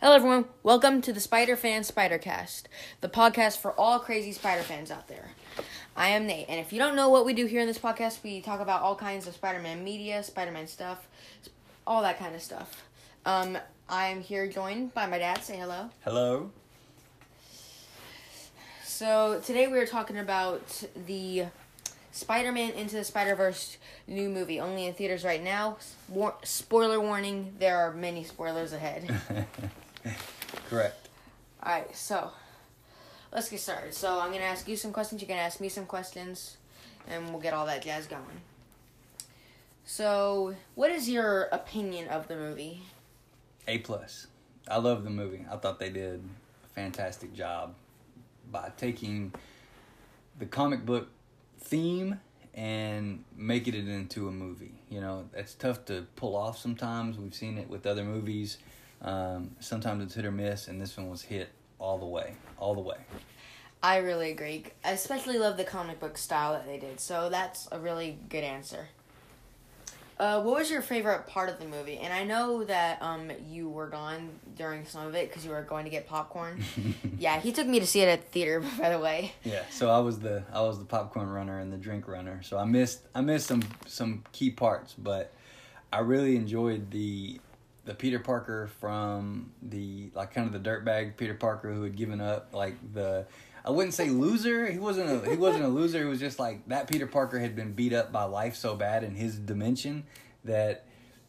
Hello, everyone. Welcome to the Spider Fan Spidercast, the podcast for all crazy Spider fans out there. I am Nate, and if you don't know what we do here in this podcast, we talk about all kinds of Spider Man media, Spider Man stuff, all that kind of stuff. Um, I'm here joined by my dad. Say hello. Hello. So today we are talking about the Spider-Man Into the Spider-Verse new movie, only in theaters right now. War- spoiler warning: there are many spoilers ahead. Correct. All right, so let's get started. So I'm gonna ask you some questions. You're gonna ask me some questions, and we'll get all that jazz going. So, what is your opinion of the movie? A plus. I love the movie. I thought they did a fantastic job by taking the comic book theme and making it into a movie. You know, that's tough to pull off sometimes. We've seen it with other movies. Um, sometimes it's hit or miss, and this one was hit all the way, all the way. I really agree. I especially love the comic book style that they did. So that's a really good answer. Uh, what was your favorite part of the movie? And I know that um you were gone during some of it because you were going to get popcorn. yeah, he took me to see it at the theater. By the way. Yeah, so I was the I was the popcorn runner and the drink runner. So I missed I missed some some key parts, but I really enjoyed the the Peter Parker from the like kind of the dirtbag Peter Parker who had given up like the I wouldn't say loser. He wasn't a he wasn't a loser. He was just like that Peter Parker had been beat up by life so bad in his dimension that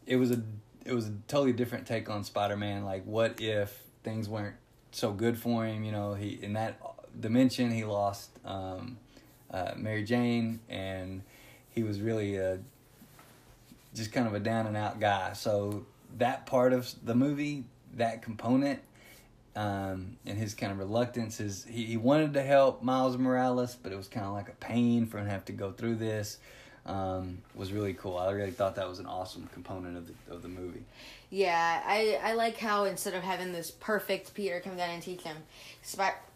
it was a it was a totally different take on Spider-Man. Like what if things weren't so good for him, you know, he in that dimension he lost um, uh, Mary Jane and he was really a just kind of a down and out guy. So that part of the movie, that component, um, and his kind of reluctance is he, he wanted to help Miles Morales, but it was kind of like a pain for him to have to go through this. Um, was really cool. I really thought that was an awesome component of the of the movie. Yeah, I I like how instead of having this perfect Peter come down and teach him,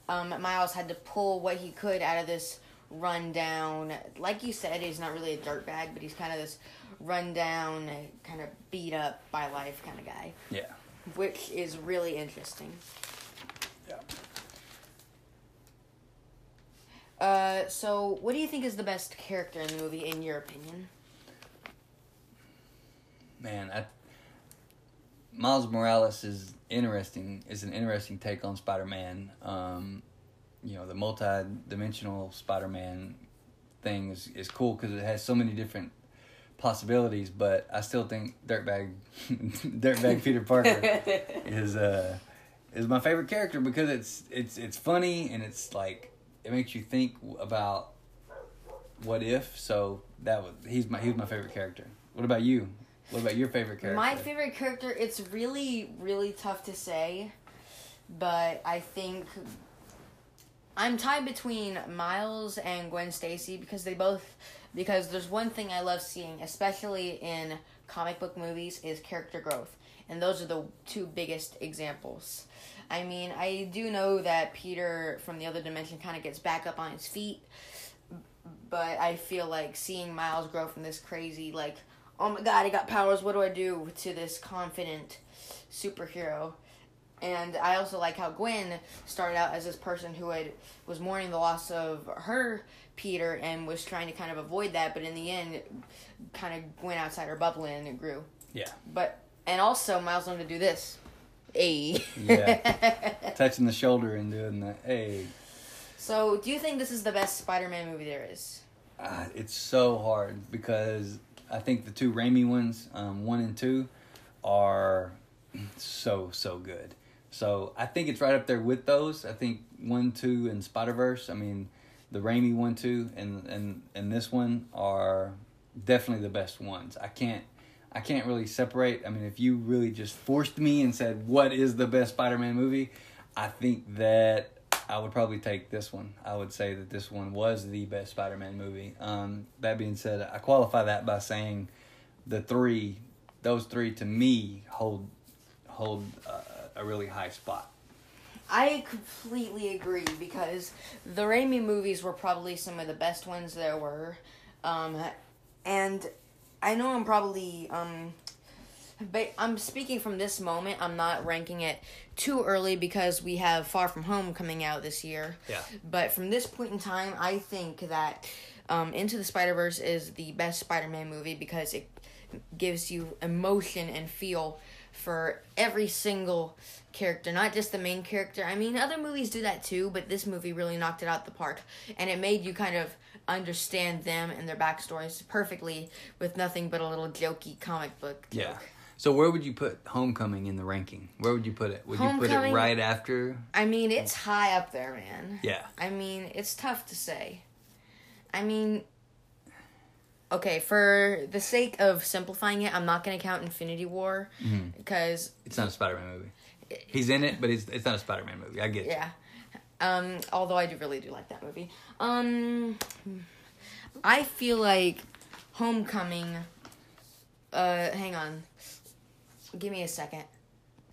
um, Miles had to pull what he could out of this rundown. Like you said, he's not really a dirtbag, but he's kind of this rundown, kind of beat up by life kind of guy. Yeah. Which is really interesting. Yeah. Uh, so what do you think is the best character in the movie, in your opinion? Man, I, Miles Morales is interesting. Is an interesting take on Spider Man. Um, you know, the multi-dimensional Spider Man thing is is cool because it has so many different possibilities. But I still think Dirtbag Dirtbag Peter Parker is uh is my favorite character because it's it's it's funny and it's like it makes you think about what if. So that was he's my he was my favorite character. What about you? What about your favorite character? My favorite character, it's really, really tough to say, but I think I'm tied between Miles and Gwen Stacy because they both because there's one thing I love seeing, especially in comic book movies, is character growth. And those are the two biggest examples. I mean, I do know that Peter from the other dimension kind of gets back up on his feet, but I feel like seeing Miles grow from this crazy, like, oh my god, I got powers, what do I do, to this confident superhero. And I also like how Gwen started out as this person who had was mourning the loss of her Peter and was trying to kind of avoid that, but in the end, kind of went outside her bubble and it grew. Yeah. But and also Miles learned to do this. Hey. Yeah. Touching the shoulder and doing the hey. So, do you think this is the best Spider-Man movie there is? Uh, it's so hard because I think the two Raimi ones, um, one and two, are so so good. So I think it's right up there with those. I think one, two, and Spider Verse. I mean, the Raimi one, two, and and and this one are definitely the best ones. I can't I can't really separate. I mean, if you really just forced me and said what is the best Spider Man movie, I think that I would probably take this one. I would say that this one was the best Spider Man movie. Um, that being said, I qualify that by saying the three, those three to me hold hold uh, a really high spot. I completely agree because the Raimi movies were probably some of the best ones there were. Um, and I know I'm probably um, but I'm speaking from this moment. I'm not ranking it too early because we have Far From Home coming out this year. Yeah. But from this point in time, I think that um, Into the Spider Verse is the best Spider-Man movie because it gives you emotion and feel for every single character, not just the main character. I mean, other movies do that too, but this movie really knocked it out the park, and it made you kind of understand them and their backstories perfectly with nothing but a little jokey comic book. Joke. Yeah. So where would you put Homecoming in the ranking? Where would you put it? Would you put it right after? I mean, it's high up there, man. Yeah. I mean, it's tough to say. I mean, okay, for the sake of simplifying it, I'm not going to count Infinity War Mm-hmm. because, It's not a Spider-Man movie. He's in it, but it's it's not a Spider-Man movie. I get it. yeah. Um, although I do really do like that movie. Um, I feel like Homecoming. Uh, hang on. Give me a second.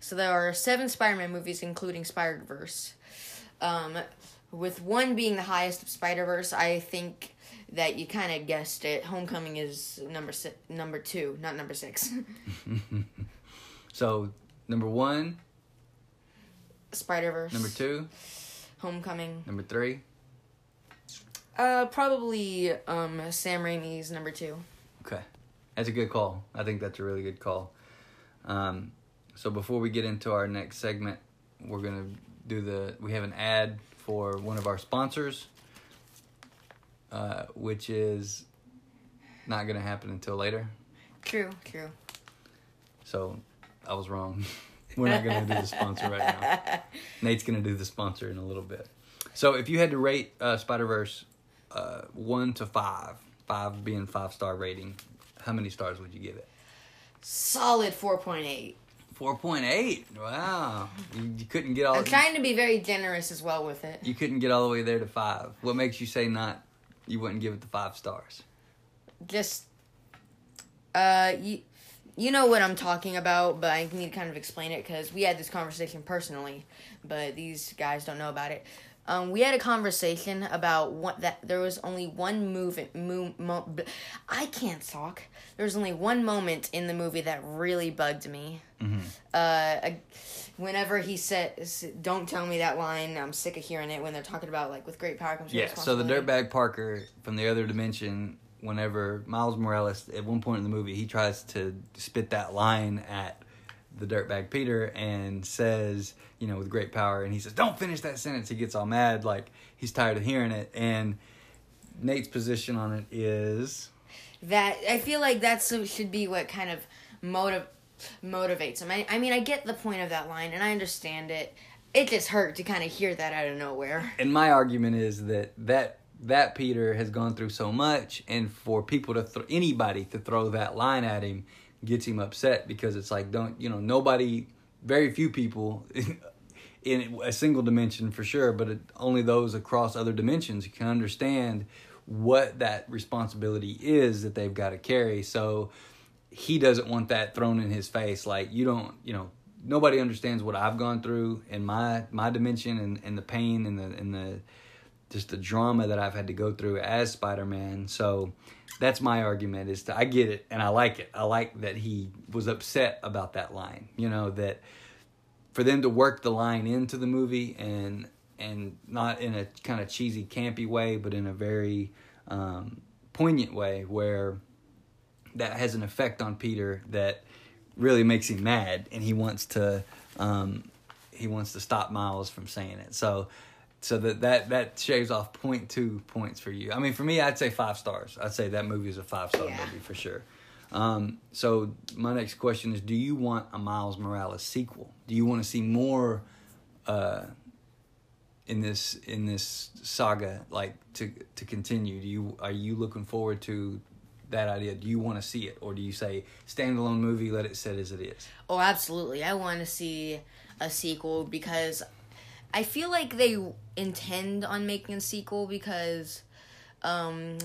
So there are seven Spider-Man movies, including Spider-Verse. Um, with one being the highest of Spider-Verse, I think that you kind of guessed it. Homecoming is number si- number two, not number six. So number one, Spider-Verse. number two, Homecoming. number three. Uh, probably um Sam Raimi's number two. Okay, that's a good call. I think that's a really good call. Um, so before we get into our next segment, we're gonna do the. We have an ad for one of our sponsors, uh, which is not gonna happen until later. True, true. So I was wrong. We're not going to do the sponsor right now. Nate's going to do the sponsor in a little bit. So if you had to rate uh, Spider Verse uh, one to five, five being five star rating, how many stars would you give it? Solid four point eight. Four point eight. Wow, you, you couldn't get all. I'm trying to be very generous as well with it. You couldn't get all the way there to five. What makes you say not? You wouldn't give it the five stars. Just, uh, you, you know what I'm talking about, but I need to kind of explain it because we had this conversation personally, but these guys don't know about it. Um, we had a conversation about what that there was only one move, mo, I can't talk. There was only one moment in the movie that really bugged me. Uh, I- whenever he says, "Don't tell me that line," I'm sick of hearing it when they're talking about like with great power comes Yeah. So the dirtbag Parker from the other dimension. Whenever Miles Morales, at one point in the movie, he tries to spit that line at the dirtbag Peter and says, you know, with great power, and he says, "Don't finish that sentence." He gets all mad, like he's tired of hearing it. And Nate's position on it is, that I feel like that should be what kind of motive motivates him. I, I mean, I get the point of that line and I understand it. It just hurt to kind of hear that out of nowhere. and my argument is that that that Peter has gone through so much, and for people to th- anybody to throw that line at him gets him upset because it's like don't you know nobody, very few people. In a single dimension for sure, but it, only those across other dimensions can understand what that responsibility is that they've got to carry. So he doesn't want that thrown in his face. Like you don't, you know, nobody understands what I've gone through in my my dimension and, and the pain and the and the just the drama that I've had to go through as Spider Man. So that's my argument is to I get it and I like it. I like that he was upset about that line. You know that for them to work the line into the movie and and not in a kind of cheesy campy way, but in a very um, poignant way where that has an effect on Peter that really makes him mad, and he wants to um, he wants to stop Miles from saying it. So so that that that shaves off 0.2 points for you. I mean, for me, I'd say five stars. I'd say that movie is a five star Yeah. movie for sure. Um, so my next question is: Do you want a Miles Morales sequel? Do you want to see more uh, in this in this saga, like to to continue? Do you are you looking forward to that idea? Do you want to see it, or do you say standalone movie, let it sit as it is? Oh, absolutely. I want to see a sequel because I feel like they um,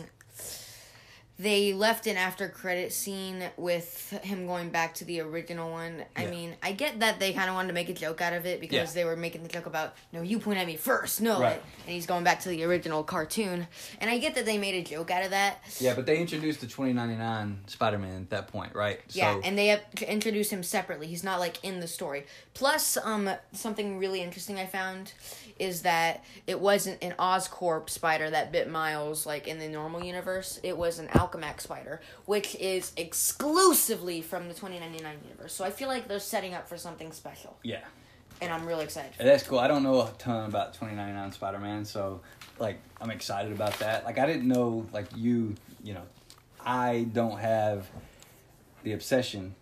they left an after credit scene with him going back to the original one. I Yeah. mean, I get that they kind of wanted to make a joke out of it because Yeah. they were making the joke about, no, you point at me first, no, Right. and he's going back to the original cartoon. And I get that they made a joke out of that. Yeah, but they introduced the 2099 Spider-Man at that point, right? Yeah, So, and they have to him separately. He's not like in the story. Plus, um, something really interesting I found is that it wasn't an Oscorp spider that bit Miles like in the normal universe. It was an Alchemax spider, which is exclusively from the 2099 universe. So I feel like they're setting up for something special, yeah. and I'm really excited. That's cool. I don't know a ton about 2099 Spider-Man, so like I'm excited about that. Like I didn't know like you, you know, I don't have the obsession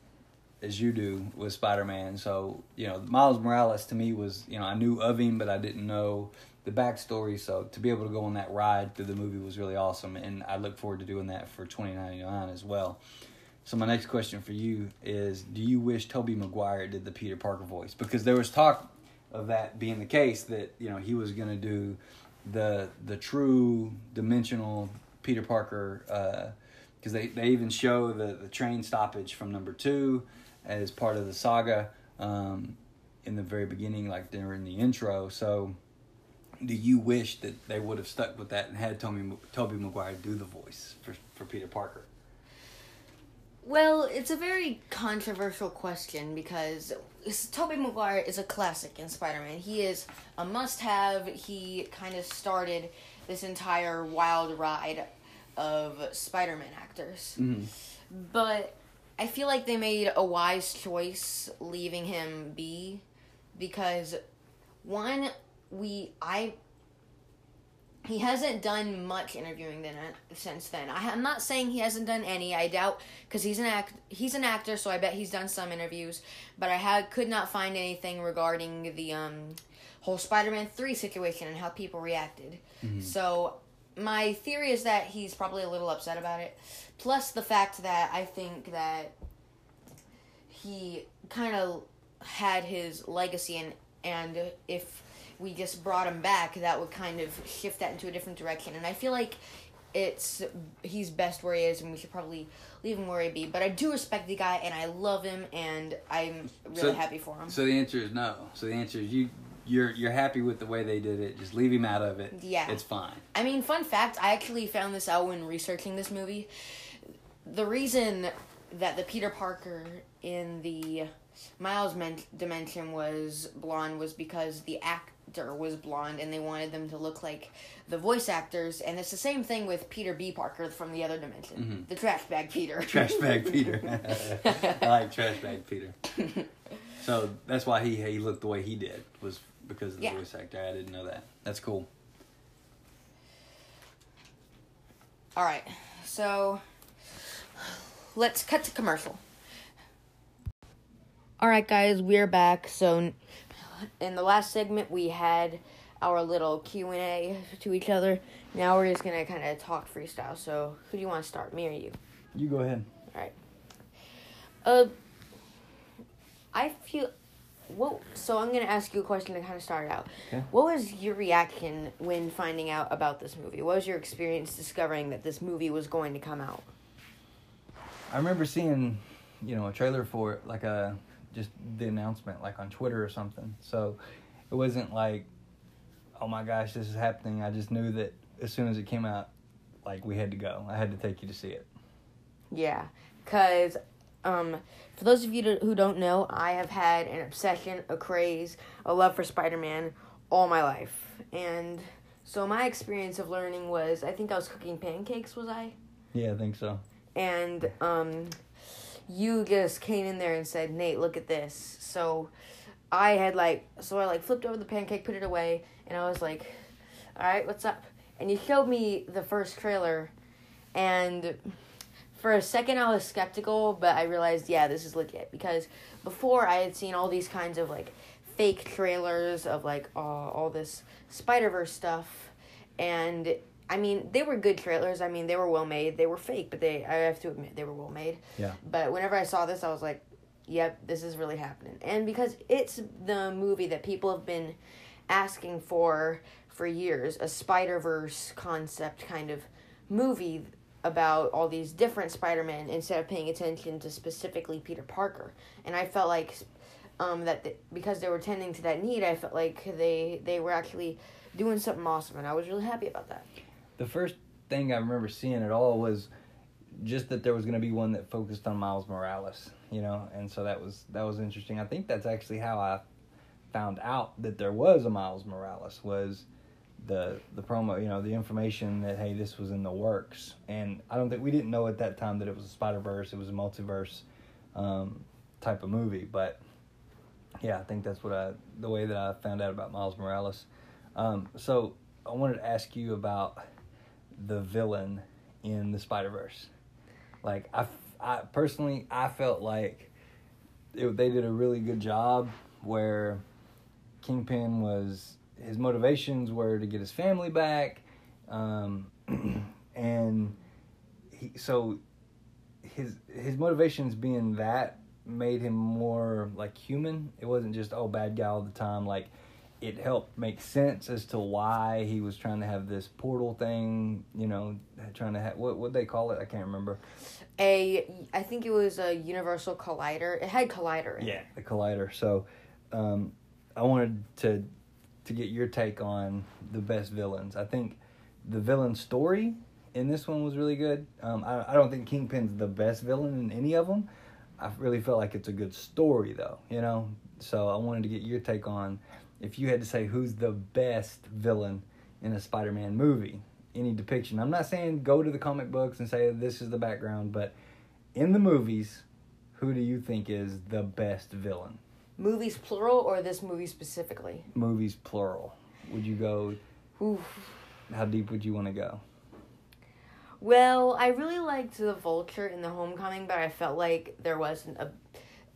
as you do with Spider-Man. So, you know, Miles Morales to me was, you know, I knew of him but I didn't know the backstory, so to be able to go on that ride through the movie was really awesome and I look forward to doing that for 2099 as well. So my next question for you is: Do you wish Tobey Maguire did the Peter Parker voice? Because there was talk of that being the case that you know he was going to do the the true dimensional Peter Parker because they they even show the the train stoppage from number two as part of the saga um, in the very beginning, like during the intro. So. Do you wish that they would have stuck with that and had Tobey Tobey Maguire do the voice for for Peter Parker? Well, it's a very controversial question because Tobey Maguire is a classic in Spider-Man. He is a must-have. He kind of started this entire wild ride of Spider-Man actors. Mm-hmm. But I feel like they made a wise choice leaving him be because one we I he hasn't done much interviewing then since then. I, I'm not saying he hasn't done any. I doubt because he's an act he's an actor, so I bet he's done some interviews. But I had could not find anything regarding the um, whole Spider-Man three situation and how people reacted. So my theory is that he's probably a little upset about it. Plus the fact that I think that he kind of had his legacy and and if we just brought him back that would kind of shift that into a different direction and i feel like it's he's best where he is and we should probably leave him where he be but i do respect the guy and i love him and i'm really So- happy for him So the answer is no. So the answer is you you're you're happy with the way they did it. Just leave him out of it. Yeah. It's fine. I mean, fun fact, I actually found this out when researching this movie. The reason that the Peter Parker in the Miles men- dimension was blonde was because the actor was blonde and they wanted them to look like the voice actors. And it's the same thing with Peter B. Parker from the other dimension, mm-hmm. the trash bag Peter. Trash bag Peter. I like trash bag Peter. So that's why he he looked the way he did was because of the Yeah. voice actor. I didn't know that. That's cool. All right, so let's cut to commercial. All right, guys, we're back. So, in the last segment, we had our little Q and A to each other. Now we're just gonna kind of talk freestyle. So, who do you want to start, me or you? You go ahead. All right. Uh, I feel. What? So I'm gonna ask you a question to kind of start out. Okay. What was your reaction when finding out about this movie? What was your experience discovering that this movie was going to come out? I remember seeing, you know, a trailer for it, like a just the announcement, like on Twitter or something. So it wasn't like, oh my gosh, this is happening. I just knew that as soon as it came out, like we had to go. I had to take you to see it. Yeah, because um, for those of you to, who don't know, I have had an obsession, a craze, a love for Spider Man all my life. And so my experience of learning was I think I was cooking pancakes, was I? Yeah, I think so. And um, you just came in there and said, Nate, look at this. So I had like, so I like flipped over the pancake, put it away, and I was like, all right, what's up? And you showed me the first trailer, and for a second I was skeptical, but I realized, yeah, this is legit because before I had seen all these kinds of like fake trailers of like uh, all this Spider Verse stuff, and I mean they were good trailers. I mean they were well made. They were fake, but they I have to admit they were well made. Yeah. But whenever I saw this, I was like, yep, this is really happening. And because it's the movie that people have been asking for for years, a Spider Verse concept kind of movie. about all these different Spider-Men instead of paying attention to specifically Peter Parker. And I felt like um, that th- because they were tending to that need, I felt like they they were actually doing something awesome, and I was really happy about that. The first thing I remember seeing at all was just that there was going to be one that focused on Miles Morales, you know, and so that was that was interesting. I think that's actually how I found out that there was a Miles Morales was the the promo, you know, the information that hey, this was in the works, and I don't think we didn't know at that time that it was a Spider Verse, it was a multiverse um, type of movie, but yeah, I think that's what I the way that I found out about Miles Morales. Um, so I wanted to ask you about the villain in the Spider Verse. Like I, I personally, I felt like it, they did a really good job where Kingpin was his motivations were to get his family back, um, and he so his his motivations being that made him more like human. It wasn't just oh bad guy all the time. Like it helped make sense as to why he was trying to have this portal thing. You know, trying to have what what they call it. I can't remember. A I think it was a universal collider. It had collider. yeah, it. Yeah, the collider. So um, I wanted to to get your take on the best villains. I think the villain story in this one was really good. Um, I, I don't think Kingpin's the best villain in any of them. I really felt like it's a good story though, you know. So I wanted to get your take on if you had to say who's the best villain in a Spider-Man movie, any depiction. I'm not saying go to the comic books and say this is the background, but in the movies, who do you think is the best villain? Movies plural or this movie specifically? Movies plural. Would you go? Oof. How deep would you want to go? Well, I really liked the Vulture in the Homecoming, but I felt like there wasn't a.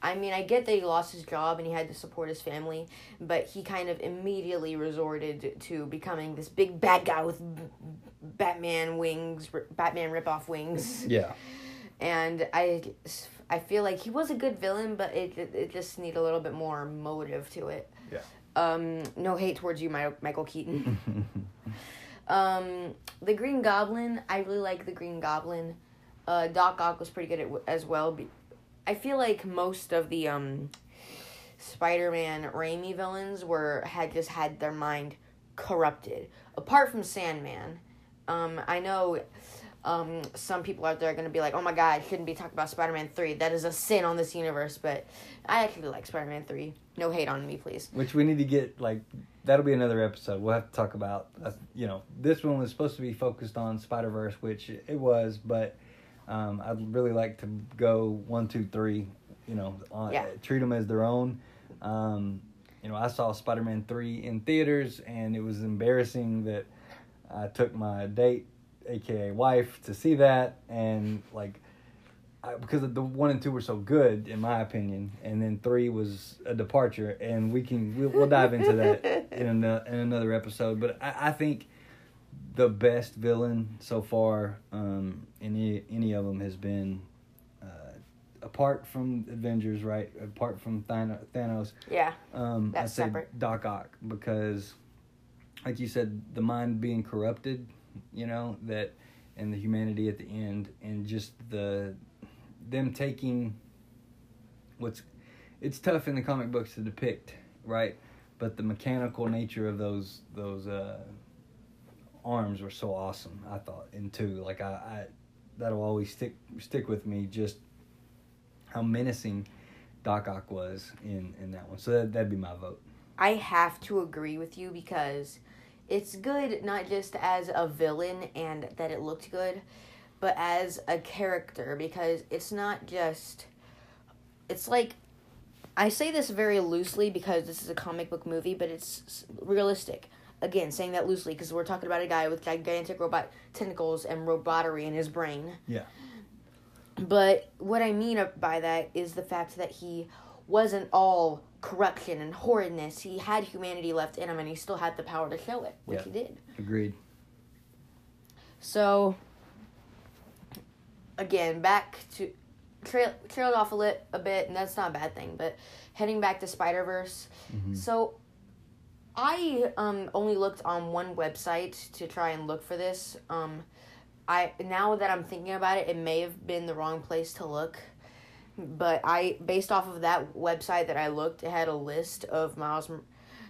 I mean, I get that he lost his job and he had to support his family, but he kind of immediately resorted to becoming this big bad guy with Batman wings, Batman ripoff wings. Yeah. And I, I feel like he was a good villain, but it it just need a little bit more motive to it. Yeah. Um, no hate towards you, My- Michael Keaton. Um, the Green Goblin, I really like the Green Goblin. Uh, Doc Ock was pretty good at, as well. I feel like most of the um, Spider-Man Raimi villains were had just had their mind corrupted. Apart from Sandman, um, I know um, some people out there are gonna be like, "Oh my God, shouldn't be talking about Spider-Man three. That is a sin on this universe." But I actually like Spider-Man three. No hate on me, please. Which we need to get like that'll be another episode. We'll have to talk about. Uh, you know, this one was supposed to be focused on Spider Verse, which it was, but um, I'd really like to go one, two, three. You know, on, yeah. treat them as their own. Um, you know, I saw Spider Man three in theaters, and it was embarrassing that I took my date, aka wife, to see that, and like I, because the one and two were so good in my opinion, and then three was a departure, and we can we'll, we'll dive into that in, a, in another episode. But I, I think the best villain so far um, any, any of them has been uh, apart from Avengers, right? Apart from Thanos. Yeah. Um, that's I separate. Doc Ock because, like you said, the mind being corrupted, you know that, and the humanity at the end, and just the them taking what's it's tough in the comic books to depict, right? But the mechanical nature of those those uh, arms were so awesome. I thought, and two, like I, I that'll always stick stick with me. Just how menacing Doc Ock was in in that one. So that that'd be my vote. I have to agree with you because it's good not just as a villain and that it looked good, but as a character because it's not just it's like I say this very loosely because this is a comic book movie, but it's realistic. Again, saying that loosely because we're talking about a guy with gigantic robot tentacles and robotery in his brain. Yeah. But what I mean by that is the fact that he wasn't all corruption and horridness. He had humanity left in him and he still had the power to show it, which yeah. he did. Agreed. So, again, back to trail, trailed off a lit a bit, and that's not a bad thing. But heading back to Spider Verse, mm-hmm. so I um only looked on one website to try and look for this. Um, I now that I'm thinking about it, it may have been the wrong place to look. But I based off of that website that I looked, it had a list of Miles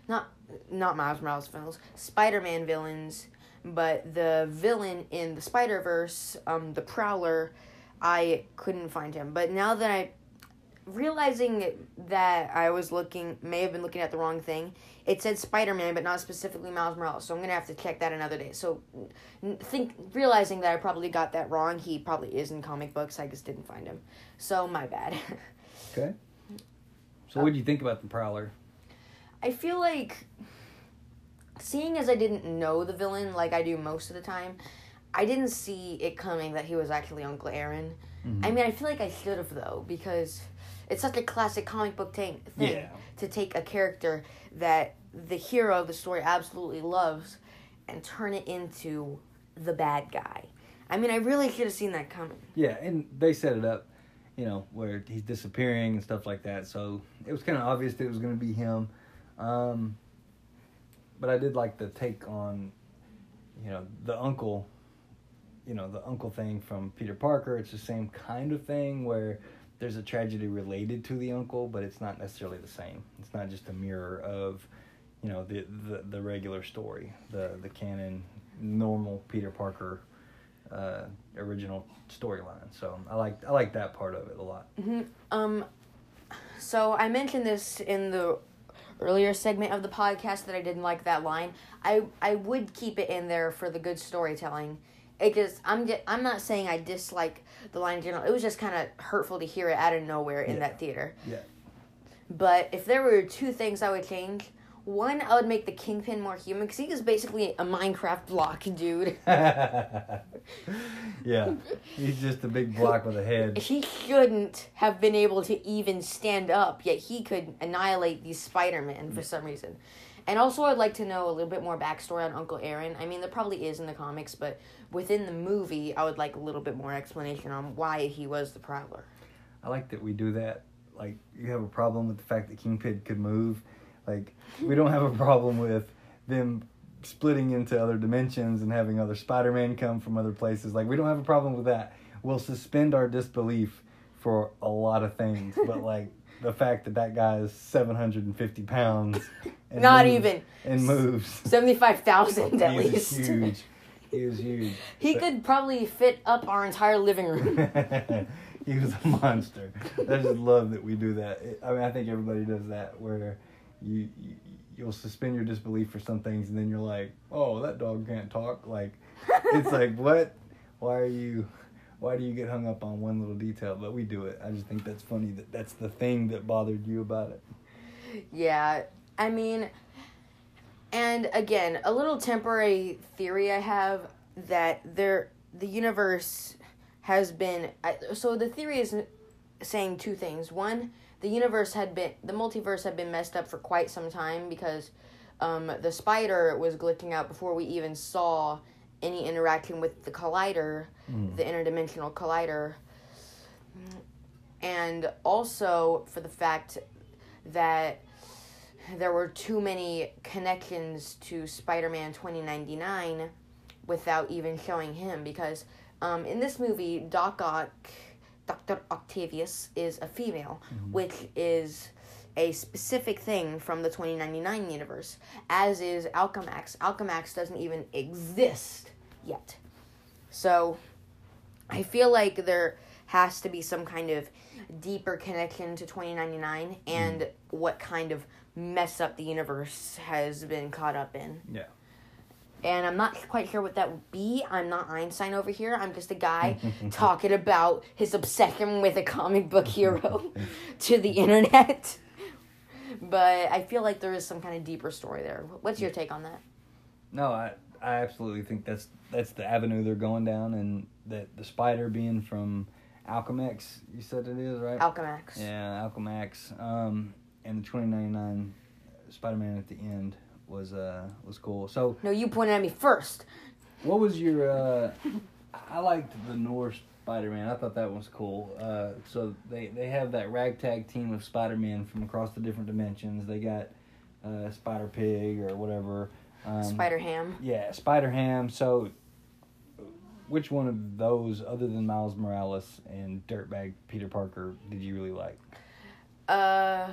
not not Miles Morales villains, Spider-Man villains, but the villain in the Spider-Verse, um the Prowler, I couldn't find him. But now that I realizing that I was looking may have been looking at the wrong thing. It said Spider Man, but not specifically Miles Morales. So I'm gonna have to check that another day. So think realizing that I probably got that wrong. He probably is in comic books. I just didn't find him. So my bad. okay. So what do you think about the Prowler? I feel like seeing as I didn't know the villain like I do most of the time, I didn't see it coming that he was actually Uncle Aaron. Mm-hmm. I mean, I feel like I should have though because it's such a classic comic book thing, thing yeah. to take a character that the hero of the story absolutely loves and turn it into the bad guy. I mean, I really should have seen that coming. Yeah, and they set it up, you know, where he's disappearing and stuff like that. So it was kind of obvious that it was going to be him. Um, but I did like the take on, you know, the uncle, you know, the uncle thing from Peter Parker. It's the same kind of thing where there's a tragedy related to the uncle, but it's not necessarily the same. It's not just a mirror of, you know, the the, the regular story, the the canon, normal Peter Parker, uh, original storyline. So I like I like that part of it a lot. Mm-hmm. Um, so I mentioned this in the earlier segment of the podcast that I didn't like that line. I I would keep it in there for the good storytelling it just I'm get I'm not saying I dislike the line in general. It was just kind of hurtful to hear it out of nowhere in yeah. that theater. Yeah. But if there were two things I would change, one I would make the Kingpin more human because he is basically a Minecraft block dude. yeah, he's just a big block with a head. He shouldn't have been able to even stand up, yet he could annihilate these Spider Men for mm. some reason. And also, I'd like to know a little bit more backstory on Uncle Aaron. I mean, there probably is in the comics, but within the movie, I would like a little bit more explanation on why he was the Prowler. I like that we do that. Like, you have a problem with the fact that Kingpin could move. Like, we don't have a problem with them splitting into other dimensions and having other Spider Man come from other places. Like, we don't have a problem with that. We'll suspend our disbelief for a lot of things, but like the fact that that guy is 750 pounds. Not moves, even. And moves. 75,000 at he least. huge. He was huge. He but, could probably fit up our entire living room. he was a monster. I just love that we do that. I mean, I think everybody does that where you, you you'll suspend your disbelief for some things and then you're like, "Oh, that dog can't talk." Like it's like, "What? Why are you why do you get hung up on one little detail? But we do it. I just think that's funny that that's the thing that bothered you about it. Yeah, I mean, and again, a little temporary theory I have that there the universe has been so the theory is saying two things. One, the universe had been the multiverse had been messed up for quite some time because um, the spider was glitching out before we even saw any interaction with the collider, mm. the interdimensional collider, and also for the fact that there were too many connections to Spider-Man 2099 without even showing him because um, in this movie Doc Ock Dr. Octavius is a female, mm-hmm. which is a specific thing from the 2099 universe, as is Alchemax. Alchemax doesn't even exist yet. So I feel like there has to be some kind of deeper connection to 2099 and mm. what kind of mess up the universe has been caught up in. Yeah. And I'm not quite sure what that would be. I'm not Einstein over here. I'm just a guy talking about his obsession with a comic book hero to the internet. But I feel like there is some kind of deeper story there. What's your take on that? No, I I absolutely think that's that's the avenue they're going down, and that the spider being from Alchemax, you said it is right. Alchemax. Yeah, Alchemax. Um, and the twenty ninety nine Spider Man at the end was uh was cool. So no, you pointed at me first. What was your? uh I liked the Noir Spider Man. I thought that was cool. Uh, so they they have that ragtag team of Spider Man from across the different dimensions. They got uh, Spider Pig or whatever. Um, Spider Ham. Yeah, Spider Ham. So which one of those, other than Miles Morales and Dirtbag Peter Parker, did you really like? Uh,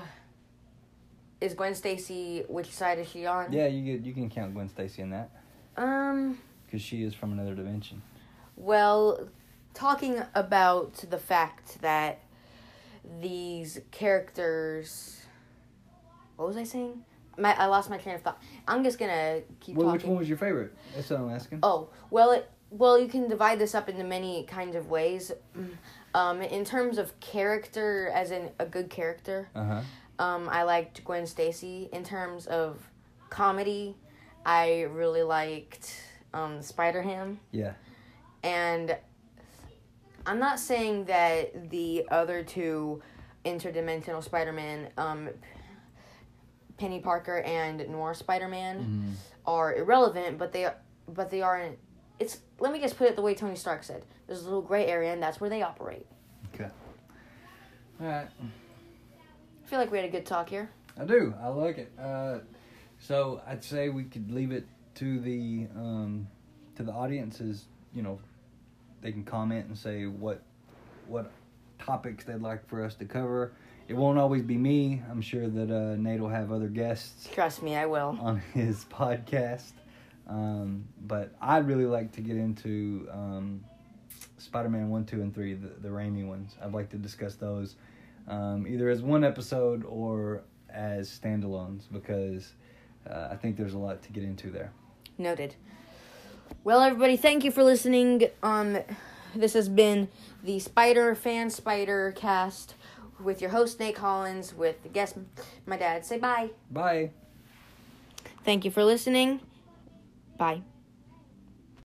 is Gwen Stacy? Which side is she on? Yeah, you get you can count Gwen Stacy in that Um. because she is from another dimension. Well, talking about the fact that these characters. What was I saying? My, I lost my train of thought. I'm just gonna keep Well, talking. which one was your favorite? That's what I'm asking. Oh well, it well you can divide this up into many kinds of ways. Um, in terms of character, as in a good character, Uh huh. um, I liked Gwen Stacy. In terms of comedy, I really liked um, Spider Ham. Yeah. And I'm not saying that the other two interdimensional Spider Man, um, Peni Parker and Noir Spider Man, Mhm. are irrelevant, but they but they aren't. It's let me just put it the way Tony Stark said. There's a little gray area, and that's where they operate. Okay. All right. I feel like we had a good talk here. I do. I like it. Uh, so I'd say we could leave it to the um, to the audiences. You know, they can comment and say what what topics they'd like for us to cover. It won't always be me. I'm sure that uh, Nate will have other guests Trust me, I will. on his podcast. Um, but I'd really like to get into um, Spider-Man one, two, and three, the, the Raimi ones. I'd like to discuss those um, either as one episode or as standalones because uh, I think there's a lot to get into there. Noted. Well, everybody, thank you for listening. Um, this has been the Spider Fan Spider Cast with your host Nate Collins, with the guest, my dad. Say bye. Bye. Thank you for listening. Bye.